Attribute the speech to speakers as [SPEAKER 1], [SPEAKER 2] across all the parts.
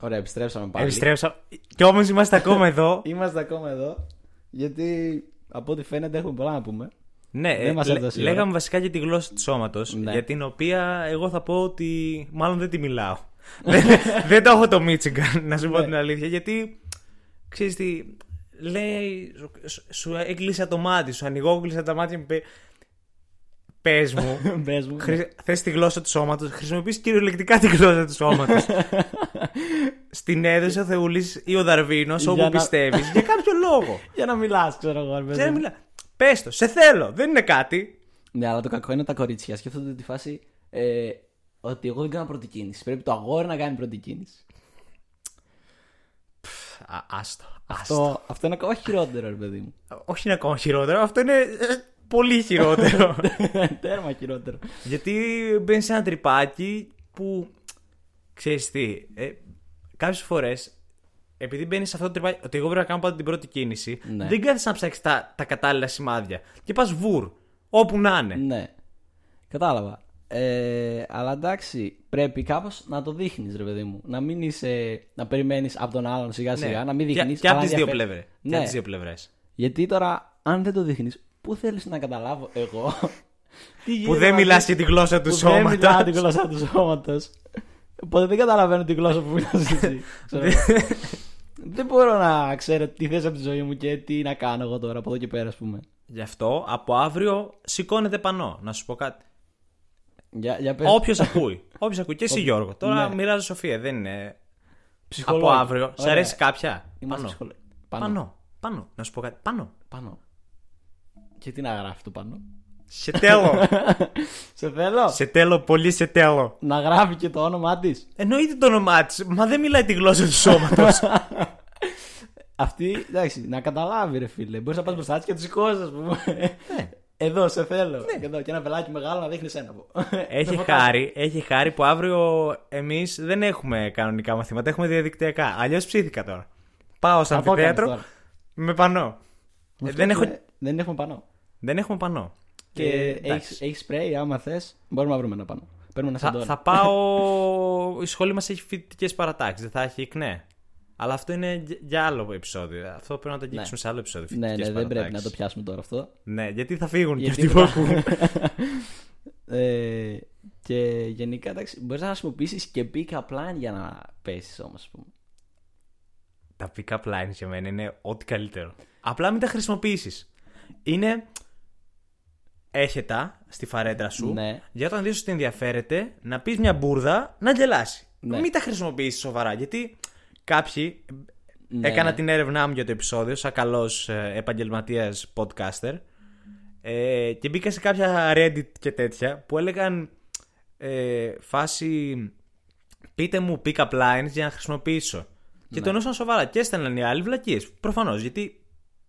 [SPEAKER 1] Ωραία, επιστρέψαμε πάλι.
[SPEAKER 2] Επιστρέψαμε. Κι όμως είμαστε ακόμα εδώ.
[SPEAKER 1] Είμαστε ακόμα εδώ. Γιατί από ό,τι φαίνεται έχουμε πολλά να πούμε.
[SPEAKER 2] Ναι,
[SPEAKER 1] Δεν μας
[SPEAKER 2] λέ-
[SPEAKER 1] έδωσε η ώρα.
[SPEAKER 2] λέγαμε βασικά για τη γλώσσα του σώματος.
[SPEAKER 1] Ναι.
[SPEAKER 2] Για την οποία εγώ θα πω ότι μάλλον δεν τη μιλάω. δεν, δεν το έχω το Μίτσιγκαν, να σου πω
[SPEAKER 1] Ναι.
[SPEAKER 2] την αλήθεια. Γιατί ξέρεις τι. Λέει, σου, σου έκλεισα το μάτι, σου ανοιγώ, κλείσα τα μάτια μου. Πες μου,
[SPEAKER 1] Πες μου.
[SPEAKER 2] Χρη... θες τη γλώσσα του σώματος, χρησιμοποιείς κυριολεκτικά τη γλώσσα του σώματος. Στην έδωσε ο Θεούλης ή ο Δαρβίνος,
[SPEAKER 1] Για
[SPEAKER 2] όπου
[SPEAKER 1] να-
[SPEAKER 2] πιστεύεις, για κάποιο λόγο.
[SPEAKER 1] Για να μιλάς, ξέρω εγώ. ρε παιδί
[SPEAKER 2] Ξέρει,
[SPEAKER 1] μου.
[SPEAKER 2] μιλά. Πες το, σε θέλω, δεν είναι κάτι.
[SPEAKER 1] Ναι, αλλά το κακό είναι τα κορίτσια. Σκέφτονται τη φάση ε, ότι εγώ δεν κάνω πρώτη κίνηση. Πρέπει το αγόρι να κάνει πρώτη κίνηση.
[SPEAKER 2] Α, άστο, άστο.
[SPEAKER 1] Αυτό, αυτό είναι ακόμα χειρότερο, ρε παιδί μου.
[SPEAKER 2] Όχι είναι ακόμα χειρότερο, αυτό είναι ε, πολύ χειρότερο.
[SPEAKER 1] Τέρμα χειρότερο.
[SPEAKER 2] Γιατί μπαίνει σε ένα τρυπάκι που, ξέρεις τι, ε, κάποιες φορές, επειδή μπαίνεις σε αυτό το τρυπάκι, ότι εγώ πρέπει να κάνω πάντα την πρώτη κίνηση,
[SPEAKER 1] Ναι.
[SPEAKER 2] δεν κάθεσαι να ψάξεις τα, τα κατάλληλα σημάδια. Και πας βουρ, όπου να είναι.
[SPEAKER 1] Ναι. Κατάλαβα. Ε, αλλά εντάξει, πρέπει κάπως να το δείχνεις, ρε παιδί μου. Να μην είσαι. να περιμένεις από τον άλλον σιγά σιγά, να μην
[SPEAKER 2] Ναι. Και-
[SPEAKER 1] δείχνεις.
[SPEAKER 2] Και, από τις δύο πλευρές. Και
[SPEAKER 1] Ναι.
[SPEAKER 2] από τις δύο πλευρές.
[SPEAKER 1] Γιατί τώρα, αν δεν το δείχνεις, πού θέλεις να καταλάβω εγώ; τι
[SPEAKER 2] Που
[SPEAKER 1] γίνεται
[SPEAKER 2] δεν
[SPEAKER 1] μαζί
[SPEAKER 2] μιλάς για τη γλώσσα του
[SPEAKER 1] που Δεν μιλάω τη
[SPEAKER 2] σώματος.
[SPEAKER 1] γλώσσα του σώματος. Οπότε δεν καταλαβαίνω τη γλώσσα που μιλάς εσύ. Ξέρω. δεν μπορώ να ξέρω τι θες από τη ζωή μου και τι να κάνω εγώ τώρα από εδώ και πέρα, ας πούμε.
[SPEAKER 2] Γι' αυτό από αύριο σηκώνεται πανό. Να σου πω κάτι.
[SPEAKER 1] Για, για πες.
[SPEAKER 2] Όποιος ακούει. Όποιος ακούει. Και εσύ Γιώργο. Τώρα
[SPEAKER 1] Ναι.
[SPEAKER 2] μοιράζω Σοφία. Δεν είναι.
[SPEAKER 1] Ψυχολόγοι.
[SPEAKER 2] Από αύριο. Σ'
[SPEAKER 1] Ωραία.
[SPEAKER 2] αρέσει κάποια;
[SPEAKER 1] Είμαστε
[SPEAKER 2] Πανό.
[SPEAKER 1] ψυχολόγοι. Πάνω.
[SPEAKER 2] Πανό. Πανό. Να σου πω κάτι. Πανό.
[SPEAKER 1] Πάνω. Και τι να γράφει το πάνω.
[SPEAKER 2] Σε τέλο.
[SPEAKER 1] Σε θέλω.
[SPEAKER 2] σε τέλο, πολύ σε τέλο.
[SPEAKER 1] Να γράφει και το όνομά της.
[SPEAKER 2] Εννοείται το όνομά της. Μα δεν μιλάει τη γλώσσα του σώματος.
[SPEAKER 1] Αυτή, εντάξει, να καταλάβει, ρε φίλε. Μπορείς να πας μπροστά της και του σηκώσεις, ας πούμε.
[SPEAKER 2] Ναι.
[SPEAKER 1] Εδώ, σε θέλω. Και εδώ, και ένα βελάκι μεγάλο να δείχνεις ένα.
[SPEAKER 2] έχει, χάρη, έχει χάρη που αύριο εμείς δεν έχουμε κανονικά μαθήματα. Έχουμε διαδικτυακά. Αλλιώς ψήθηκα τώρα. Πάω στο
[SPEAKER 1] Θα το έκανες
[SPEAKER 2] αμφιθέατρο
[SPEAKER 1] τώρα.
[SPEAKER 2] με πανό. Ε, δεν, έχω,
[SPEAKER 1] δεν έχουμε πανό.
[SPEAKER 2] Δεν έχουμε πανό.
[SPEAKER 1] Και
[SPEAKER 2] Ε, εντάξει.
[SPEAKER 1] έχεις έχει σπρέι, άμα θες, μπορούμε να βρούμε ένα πανό. Παίρνουμε ένα
[SPEAKER 2] Θα,
[SPEAKER 1] σαντόνι.
[SPEAKER 2] θα πάω. Η σχολή μας έχει φοιτητικές παρατάξεις. Δεν θα έχει ΚΝΕ. Αλλά αυτό είναι για- για άλλο επεισόδιο. Αυτό πρέπει να το αγγίξουμε σε άλλο επεισόδιο.
[SPEAKER 1] Ναι, ναι,
[SPEAKER 2] φοιτητικές
[SPEAKER 1] δεν πρέπει να
[SPEAKER 2] παρατάξεις.
[SPEAKER 1] το πιάσουμε τώρα αυτό.
[SPEAKER 2] Ναι, γιατί θα φύγουν και
[SPEAKER 1] Γιατί
[SPEAKER 2] αυτοί που
[SPEAKER 1] μετά-
[SPEAKER 2] ακούν.
[SPEAKER 1] ε, και γενικά, εντάξει, μπορείς να χρησιμοποιήσεις και pick-up line για να πέσεις όμως, ας πούμε.
[SPEAKER 2] τα pick-up lines για μένα είναι ό,τι καλύτερο. Απλά μην τα χρησιμοποιήσεις. Είναι. Έχετα στη φαρέτρα σου.
[SPEAKER 1] Ναι.
[SPEAKER 2] Για όταν δεις ότι ενδιαφέρεται, να πεις μια μπουρδα να γελάσει.
[SPEAKER 1] Ναι.
[SPEAKER 2] Μην τα χρησιμοποιήσεις σοβαρά. Γιατί κάποιοι.
[SPEAKER 1] Ναι,
[SPEAKER 2] έκανα
[SPEAKER 1] ναι.
[SPEAKER 2] την έρευνά μου για το επεισόδιο, σαν καλός επαγγελματίας podcaster. Ε, και μπήκα σε κάποια Reddit και τέτοια που έλεγαν ε, φάση πείτε μου pick-up lines για να χρησιμοποιήσω. Και
[SPEAKER 1] Ναι.
[SPEAKER 2] το εννοούσαν σοβαρά. Και έστελναν οι άλλοι βλακίες. Προφανώς. Γιατί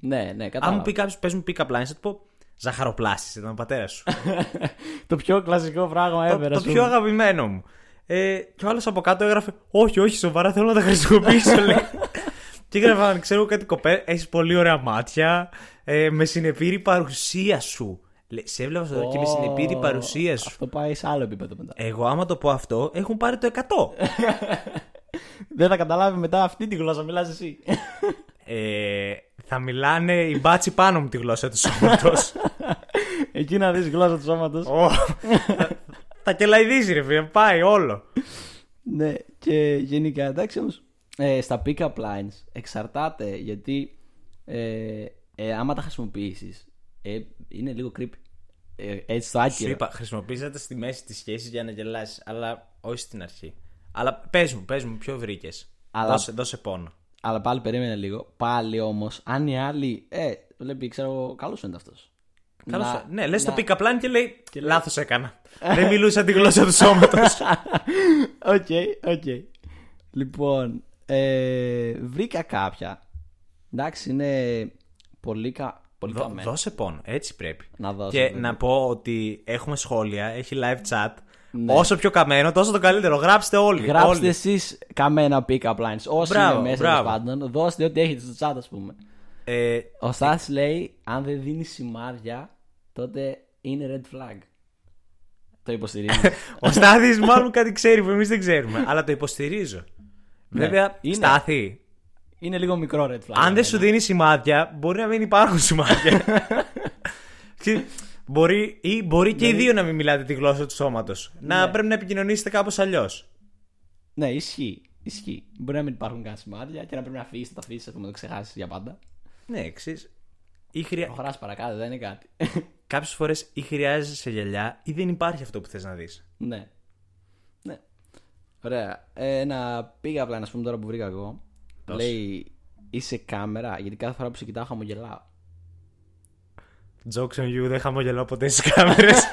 [SPEAKER 1] Ναι, ναι,
[SPEAKER 2] αν
[SPEAKER 1] κατάλαβα.
[SPEAKER 2] μου πει κάποιος πες μου pick-up lines, θα του πω Ζαχαροπλάστη ήταν ο πατέρας σου.
[SPEAKER 1] το πιο κλασικό πράγμα
[SPEAKER 2] το,
[SPEAKER 1] ever,
[SPEAKER 2] το
[SPEAKER 1] ας πούμε.
[SPEAKER 2] πιο αγαπημένο μου. Ε, και ο άλλος από κάτω έγραφε Όχι, όχι, σοβαρά θέλω να τα χρησιμοποιήσω. λέει. και έγραφαν, ξέρω κάτι κοπέ, έχεις πολύ ωραία μάτια. Ε, με συνεπήρη παρουσία σου. Λέει, σε έβλεπα στο και με συνεπήρη
[SPEAKER 1] Ω,
[SPEAKER 2] παρουσία σου.
[SPEAKER 1] Αυτό πάει σε άλλο επίπεδο μετά.
[SPEAKER 2] Εγώ, άμα το πω αυτό, έχουν πάρει το 100.
[SPEAKER 1] Δεν θα καταλάβει μετά αυτή τη γλώσσα, μιλάς εσύ.
[SPEAKER 2] ε, θα μιλάνε οι μπάτσι πάνω μου τη γλώσσα τους σώματο.
[SPEAKER 1] Εκεί να δεις γλώσσα του σώματος.
[SPEAKER 2] θα κελαϊδίζει, ρε φίλε, πάει όλο.
[SPEAKER 1] Ναι, και γενικά εντάξει όμως ε, στα pick-up lines εξαρτάται γιατί ε, ε, άμα τα χρησιμοποιήσεις ε, είναι λίγο creepy. Ε, έτσι το
[SPEAKER 2] Σου
[SPEAKER 1] άκυρο.
[SPEAKER 2] είπα, χρησιμοποίησατε στη μέση τη σχέση για να γελάσεις, αλλά όχι στην αρχή. Αλλά πες μου, πες μου, ποιο βρήκες.
[SPEAKER 1] Αλλά-
[SPEAKER 2] Δώσε, δώσε πόνο.
[SPEAKER 1] Αλλά πάλι περίμενε λίγο. Πάλι όμως αν οι άλλοι. Ε, βλέπει, ξέρω, καλός είναι αυτός
[SPEAKER 2] Καλώς,
[SPEAKER 1] Να-
[SPEAKER 2] ναι, λες το
[SPEAKER 1] να-
[SPEAKER 2] pick up line και λέει. Λάθος έκανα. Δεν μιλούσα τη γλώσσα του σώματος.
[SPEAKER 1] OK, OK. Λοιπόν, ε, βρήκα κάποια. Εντάξει, είναι πολύ, κα... πολύ καμένα.
[SPEAKER 2] δώσε πόνο, έτσι πρέπει.
[SPEAKER 1] Να δώσω.
[SPEAKER 2] Και
[SPEAKER 1] βέβαια.
[SPEAKER 2] να πω ότι έχουμε σχόλια, έχει live chat.
[SPEAKER 1] Ναι.
[SPEAKER 2] Όσο πιο καμένο, τόσο το καλύτερο. Γράψτε όλοι.
[SPEAKER 1] Γράψτε
[SPEAKER 2] όλοι.
[SPEAKER 1] εσείς καμένα pick-up lines. Όσοι
[SPEAKER 2] Μπράβο,
[SPEAKER 1] είναι μέσα
[SPEAKER 2] μπράβο.
[SPEAKER 1] τέλος πάντων, δώστε ό,τι έχετε στο chat, ας πούμε.
[SPEAKER 2] Ε,
[SPEAKER 1] Ο Στάς λέει: Αν δεν δίνει σημάδια, τότε είναι red flag. Το υποστηρίζει.
[SPEAKER 2] ο Στάδης μάλλον κάτι ξέρει που εμείς δεν ξέρουμε. αλλά το υποστηρίζω.
[SPEAKER 1] Ναι,
[SPEAKER 2] Βέβαια,
[SPEAKER 1] είναι.
[SPEAKER 2] στάθη.
[SPEAKER 1] Είναι λίγο μικρό red flag.
[SPEAKER 2] Αν δεν
[SPEAKER 1] για
[SPEAKER 2] σου
[SPEAKER 1] μένα.
[SPEAKER 2] δίνει σημάδια, μπορεί να μην υπάρχουν σημάδια. Ξέρεις, μπορεί, ή μπορεί και οι δύο να μην μιλάτε τη γλώσσα του σώματος. Να
[SPEAKER 1] Ναι.
[SPEAKER 2] πρέπει να επικοινωνήσετε κάπως αλλιώς.
[SPEAKER 1] Ναι, ισχύει. Ισχύει. Μπορεί να μην υπάρχουν καν σημάδια και να πρέπει να αφήσει, να το αφήσει, να το ξεχάσεις για πάντα.
[SPEAKER 2] Ναι, εξή. Ή χρεια...
[SPEAKER 1] Προχωρά παρακάτω, δεν είναι κάτι.
[SPEAKER 2] Κάποιες φορές ή χρειάζεσαι γυαλιά ή δεν υπάρχει αυτό που θες να δεις.
[SPEAKER 1] ναι. Ναι. Ωραία. Ε, ένα πήγα απλά να πούμε τώρα που βρήκα εγώ.
[SPEAKER 2] Δώσε.
[SPEAKER 1] Λέει είσαι κάμερα, γιατί κάθε φορά που σε κοιτάω χαμογελάω.
[SPEAKER 2] Jokes on you, δεν χαμογελάω ποτέ στις κάμερες.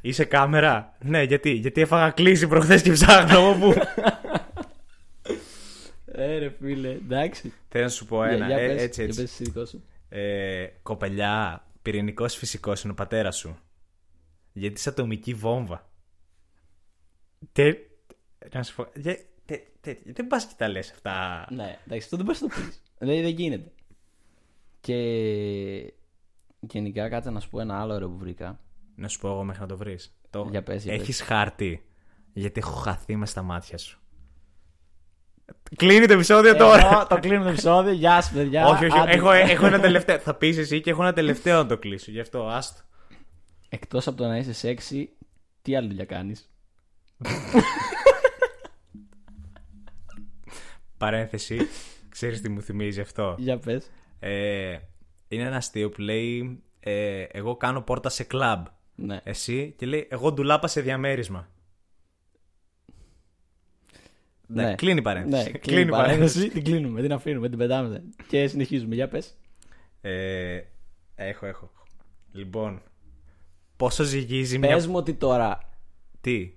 [SPEAKER 2] Είσαι κάμερα; Ναι, γιατί, γιατί έφαγα κλίση προχθές και ψάχνω από πού.
[SPEAKER 1] Ε, ρε φίλε, εντάξει.
[SPEAKER 2] Θέλω να σου πω ένα.
[SPEAKER 1] Για- για
[SPEAKER 2] ε,
[SPEAKER 1] πες,
[SPEAKER 2] έτσι,
[SPEAKER 1] για
[SPEAKER 2] έτσι.
[SPEAKER 1] πες εσύ δικό σου.
[SPEAKER 2] Ε, κοπελιά, πυρηνικός φυσικός είναι ο πατέρας σου. Γιατί είσαι ατομική βόμβα. Τε, να σου πω. Για, τε, τε, δεν πας και τα λες αυτά.
[SPEAKER 1] Ναι, εντάξει, αυτό δεν μπορείς να το πεις. δηλαδή δεν γίνεται. Και γενικά κάτσε να σου πω ένα άλλο ωραίο που βρήκα.
[SPEAKER 2] Να σου πω εγώ μέχρι να το βρεις. Το...
[SPEAKER 1] Για πες, για
[SPEAKER 2] Έχεις χάρτη. Γιατί έχω χαθεί με στα μάτια σου. Κλείνει το επεισόδιο τώρα.
[SPEAKER 1] Εγώ το κλείνω το επεισόδιο. Γεια σα, παιδιά.
[SPEAKER 2] όχι, όχι.
[SPEAKER 1] Άντε.
[SPEAKER 2] Έχω, έχω ένα τελευταίο. Θα πεις εσύ και έχω ένα τελευταίο να το κλείσω. Γι' αυτό άστο.
[SPEAKER 1] Εκτός από το να είσαι σεξy, τι άλλη δουλειά κάνεις;
[SPEAKER 2] Παρένθεση. Ξέρεις τι μου θυμίζει αυτό;
[SPEAKER 1] Για πες.
[SPEAKER 2] Ε, είναι ένας αστείο που λέει ε, Εγώ κάνω πόρτα σε κλαμπ.
[SPEAKER 1] Ναι.
[SPEAKER 2] Εσύ; Και λέει Εγώ ντουλάπα σε διαμέρισμα. Ναι,
[SPEAKER 1] Ναι.
[SPEAKER 2] κλείνει η παρένθεση.
[SPEAKER 1] Ναι, κλείνει η παρένθεση. Την κλείνουμε, την αφήνουμε, την πετάμε. Και συνεχίζουμε. Για πες.
[SPEAKER 2] Ε, έχω, έχω. Λοιπόν, πόσο ζυγίζει μια.
[SPEAKER 1] Πες μου ότι τώρα.
[SPEAKER 2] Τι;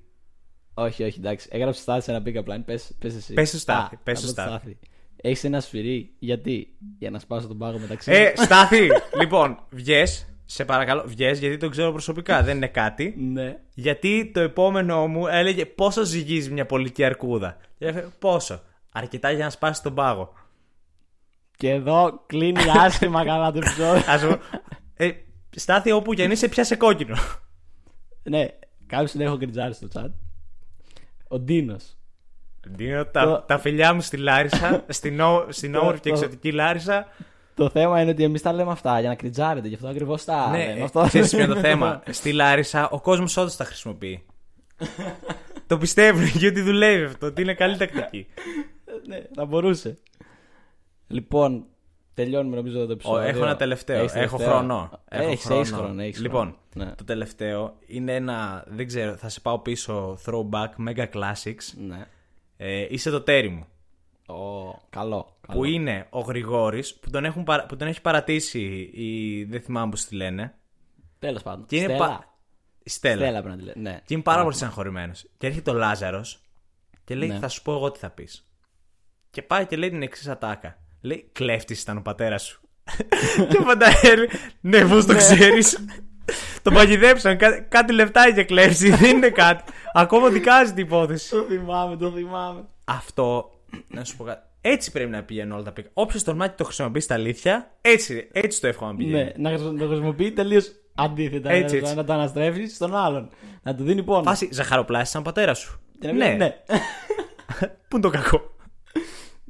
[SPEAKER 1] Όχι, όχι, εντάξει. Έγραψε στάθη σε ένα pick-up line. Πες, πες εσύ.
[SPEAKER 2] Πες στο Στάθη,
[SPEAKER 1] Α,
[SPEAKER 2] πες
[SPEAKER 1] θα
[SPEAKER 2] στο
[SPEAKER 1] πω το
[SPEAKER 2] Στάθη.
[SPEAKER 1] Έχεις ένα σφυρί. Γιατί; Για να σπάσω τον πάγο μεταξύ.
[SPEAKER 2] Ε, Στάθη! λοιπόν, βγες, σε παρακαλώ, βγες γιατί το ξέρω προσωπικά, δεν είναι κάτι.
[SPEAKER 1] Ναι.
[SPEAKER 2] Γιατί το επόμενο μου έλεγε πόσο ζυγίζει μια πολική αρκούδα; Και έφερε, πόσο; Αρκετά για να σπάσει τον πάγο.
[SPEAKER 1] Και εδώ κλείνει άσχημα καλά το επεισόδιο.
[SPEAKER 2] Ας πω, ε, στάθη όπου και αν είσαι πιάσε κόκκινο.
[SPEAKER 1] ναι, κάποιο την έχω κριτζάρει στο chat. Ο Ντίνος.
[SPEAKER 2] Δίνω τα,
[SPEAKER 1] Το-
[SPEAKER 2] τα φιλιά μου στη Λάρισα, στην, ό- στην
[SPEAKER 1] Το-
[SPEAKER 2] όμορφη και
[SPEAKER 1] το-
[SPEAKER 2] εξωτική Λάρισα.
[SPEAKER 1] Το θέμα είναι ότι εμείς τα λέμε αυτά για να κριτζάρετε, γι' αυτό ακριβώς τα.
[SPEAKER 2] ναι,
[SPEAKER 1] λέμε.
[SPEAKER 2] ε,
[SPEAKER 1] αυτό
[SPEAKER 2] ξέρεις ποιο είναι το θέμα. Στη Λάρισα ο κόσμος όντως τα χρησιμοποιεί. το πιστεύουν γιατί δουλεύει αυτό, ότι είναι καλή τακτική.
[SPEAKER 1] ναι, θα μπορούσε. Λοιπόν, τελειώνουμε νομίζω εδώ το
[SPEAKER 2] Ο,
[SPEAKER 1] επεισόδιο.
[SPEAKER 2] έχω ένα τελευταίο.
[SPEAKER 1] Έχεις
[SPEAKER 2] έχω
[SPEAKER 1] τελευταίο;
[SPEAKER 2] χρόνο.
[SPEAKER 1] Ε,
[SPEAKER 2] Έχω
[SPEAKER 1] έχεις, έχεις χρόνο. έχεις
[SPEAKER 2] λοιπόν,
[SPEAKER 1] χρόνο. Ναι.
[SPEAKER 2] το τελευταίο είναι ένα. Δεν ξέρω, θα σε πάω πίσω. Throwback, Mega Classics.
[SPEAKER 1] Ναι.
[SPEAKER 2] Ε, είσαι το τέρι μου.
[SPEAKER 1] Ω, καλό. καλό.
[SPEAKER 2] Που είναι ο Γρηγόρης που τον, έχουν, παρα- που τον έχει παρατήσει η. Δεν θυμάμαι πώς τη λένε.
[SPEAKER 1] Τέλος πάντων.
[SPEAKER 2] Και είναι
[SPEAKER 1] Στέλλα.
[SPEAKER 2] πα- η Στέλλα.
[SPEAKER 1] Στέλλα πρέπει να τη λέει. Ναι.
[SPEAKER 2] Και είναι πάρα πολύ στεναχωρημένο. Και έρχεται ο Λάζαρος και λέει:
[SPEAKER 1] Ναι.
[SPEAKER 2] Θα σου πω εγώ τι θα πεις. Και πάει και λέει την εξής ατάκα. Λέει: Κλέφτης ήταν ο πατέρας σου. και ο Φανταέρη, ναι, πώς το ξέρεις. Τον παγιδέψαν. Κά- κάτι λεφτά είχε κλέψει. Δεν είναι κάτι. Ακόμα δικάζει την υπόθεση.
[SPEAKER 1] Το θυμάμαι, το θυμάμαι.
[SPEAKER 2] Αυτό. Να σου πω κάτι. Έτσι πρέπει να πηγαίνουν όλα τα πίκα. Όποιος τολμάει και το χρησιμοποιεί στα αλήθεια, έτσι, έτσι το εύχομαι να πηγαίνει.
[SPEAKER 1] Ναι, να χρησιμο- το χρησιμοποιεί τελείως αντίθετα.
[SPEAKER 2] Έτσι,
[SPEAKER 1] να,
[SPEAKER 2] έτσι.
[SPEAKER 1] να το αναστρέφεις στον άλλον. Να του δίνει πόνο.
[SPEAKER 2] Φάση ζαχαροπλάστη σαν πατέρα σου.
[SPEAKER 1] Και να μην- ναι.
[SPEAKER 2] Πού είναι το κακό.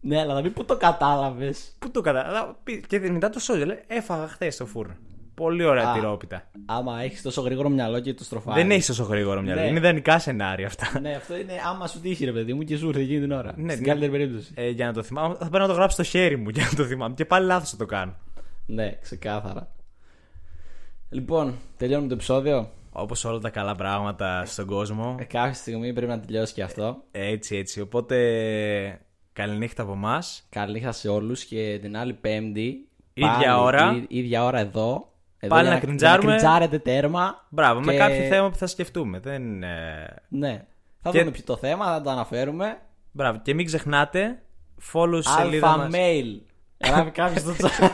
[SPEAKER 1] ναι, αλλά να μην πού το κατάλαβες.
[SPEAKER 2] Πού το κατά. Και μετά το σώζει. Λέει, έφαγα χθες στο φούρνο. Πολύ ωραία
[SPEAKER 1] Α.
[SPEAKER 2] τυρόπιτα.
[SPEAKER 1] Άμα έχεις τόσο γρήγορο μυαλό και το στροφάρεις.
[SPEAKER 2] Δεν έχεις τόσο γρήγορο μυαλό.
[SPEAKER 1] Ναι.
[SPEAKER 2] Είναι ιδανικά σενάρια αυτά.
[SPEAKER 1] Ναι, αυτό είναι άμα σου τύχει, ρε παιδί μου, και σου ήρθε εκείνη την ώρα.
[SPEAKER 2] Ναι,
[SPEAKER 1] Στην
[SPEAKER 2] ναι.
[SPEAKER 1] καλύτερη περίπτωση.
[SPEAKER 2] Ε, για να το θυμάμαι, θα πρέπει να το γράψω στο χέρι μου για να το θυμάμαι. Και πάλι λάθος θα το κάνω.
[SPEAKER 1] Ναι, ξεκάθαρα. Λοιπόν, τελειώνουμε το επεισόδιο.
[SPEAKER 2] Όπως όλα τα καλά πράγματα στον κόσμο.
[SPEAKER 1] Ε, κάποια στιγμή πρέπει να τελειώσει και αυτό.
[SPEAKER 2] Έτσι, έτσι. Οπότε καληνύχτα από εμάς.
[SPEAKER 1] Καλή νύχτα σε όλους και την άλλη Πέμπτη.
[SPEAKER 2] Ίδια
[SPEAKER 1] πάλι,
[SPEAKER 2] ώρα.
[SPEAKER 1] ί- ίδια ώρα εδώ. Εδώ
[SPEAKER 2] Πάλι
[SPEAKER 1] για
[SPEAKER 2] να κριντζάρουμε.
[SPEAKER 1] Να κριντζάρετε τέρμα.
[SPEAKER 2] Μπράβο, με
[SPEAKER 1] Και-
[SPEAKER 2] κάποιο θέμα που θα σκεφτούμε. Δεν, ε,
[SPEAKER 1] Ναι. Θα
[SPEAKER 2] Και-
[SPEAKER 1] δούμε ποιο το θέμα, θα το αναφέρουμε.
[SPEAKER 2] Μπράβο. Και μην ξεχνάτε, follow στη σελίδα
[SPEAKER 1] Αλφα
[SPEAKER 2] μας.
[SPEAKER 1] mail. Γράφει κάποιος στο chat.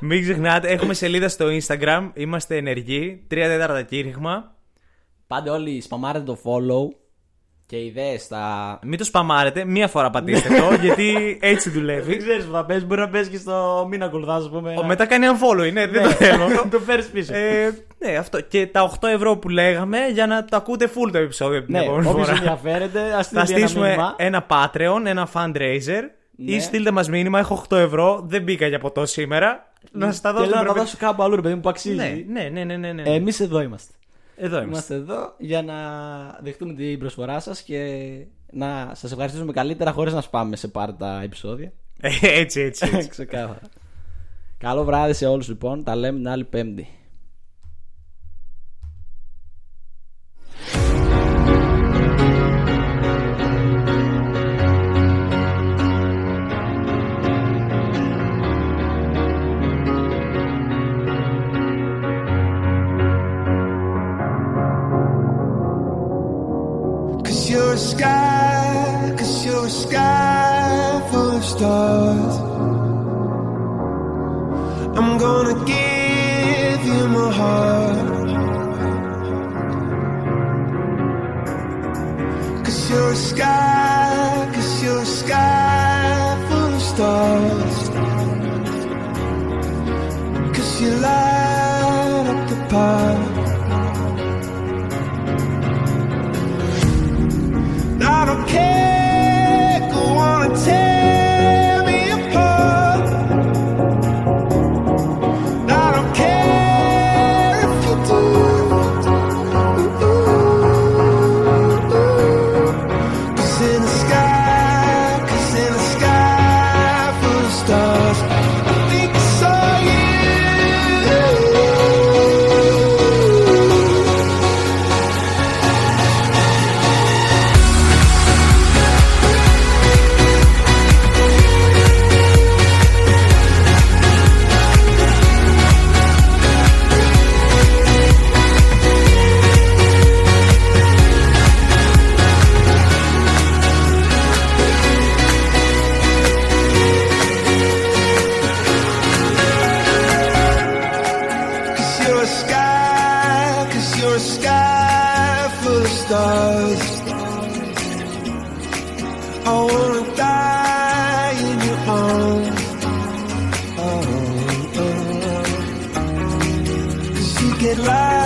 [SPEAKER 2] Μην ξεχνάτε, έχουμε σελίδα στο Instagram. Είμαστε ενεργοί. Τρία τέταρτα κήρυγμα.
[SPEAKER 1] Πάντε όλοι σπαμάρετε το follow. Και ιδέες στα.
[SPEAKER 2] Μην το σπαμάρετε, μία φορά πατήστε το, γιατί έτσι
[SPEAKER 1] Δεν
[SPEAKER 2] δουλεύει.
[SPEAKER 1] ξέρεις που θα παίζει, μπορεί να παίζει και στο μην ακολουθά, ας πούμε.
[SPEAKER 2] Ο, μετά κάνει unfollow, ναι, δεν το θέλω αυτό.
[SPEAKER 1] το φέρεις πίσω.
[SPEAKER 2] Ε, ναι, αυτό. Και τα 8 ευρώ που λέγαμε για να το ακούτε full το επεισόδιο την
[SPEAKER 1] ναι,
[SPEAKER 2] επόμενη
[SPEAKER 1] όποιος
[SPEAKER 2] φορά.
[SPEAKER 1] ενδιαφέρεται, ας
[SPEAKER 2] Θα
[SPEAKER 1] στείλει ένα
[SPEAKER 2] στήσουμε
[SPEAKER 1] μήνυμα.
[SPEAKER 2] ένα Patreon, ένα fundraiser
[SPEAKER 1] Ναι.
[SPEAKER 2] ή στείλτε μας μήνυμα. Έχω 8 ευρώ, δεν μπήκα για ποτό σήμερα. Να σα τα δώσω.
[SPEAKER 1] Θέλω να τα
[SPEAKER 2] πρέπει-
[SPEAKER 1] δώσω κάπου αλλού, ρε παιδί μου, που αξίζει.
[SPEAKER 2] Ναι, ναι, ναι, ναι, ναι, ναι.
[SPEAKER 1] Εμείς εδώ είμαστε.
[SPEAKER 2] Εδώ είμαστε.
[SPEAKER 1] Είμαστε εδώ για να δεχτούμε την προσφορά σας και να σας ευχαριστήσουμε καλύτερα χωρίς να σπάμε σε πάρτα επεισόδια.
[SPEAKER 2] Ε, έτσι, έτσι. έτσι.
[SPEAKER 1] Ξεκάθαρα. Καλό βράδυ σε όλους λοιπόν. Τα λέμε την άλλη Πέμπτη.
[SPEAKER 3] Stars. I'm gonna give you my heart. Cause you're a sky, of stars. I wanna die in your arms. Oh, oh, oh. Cause you get light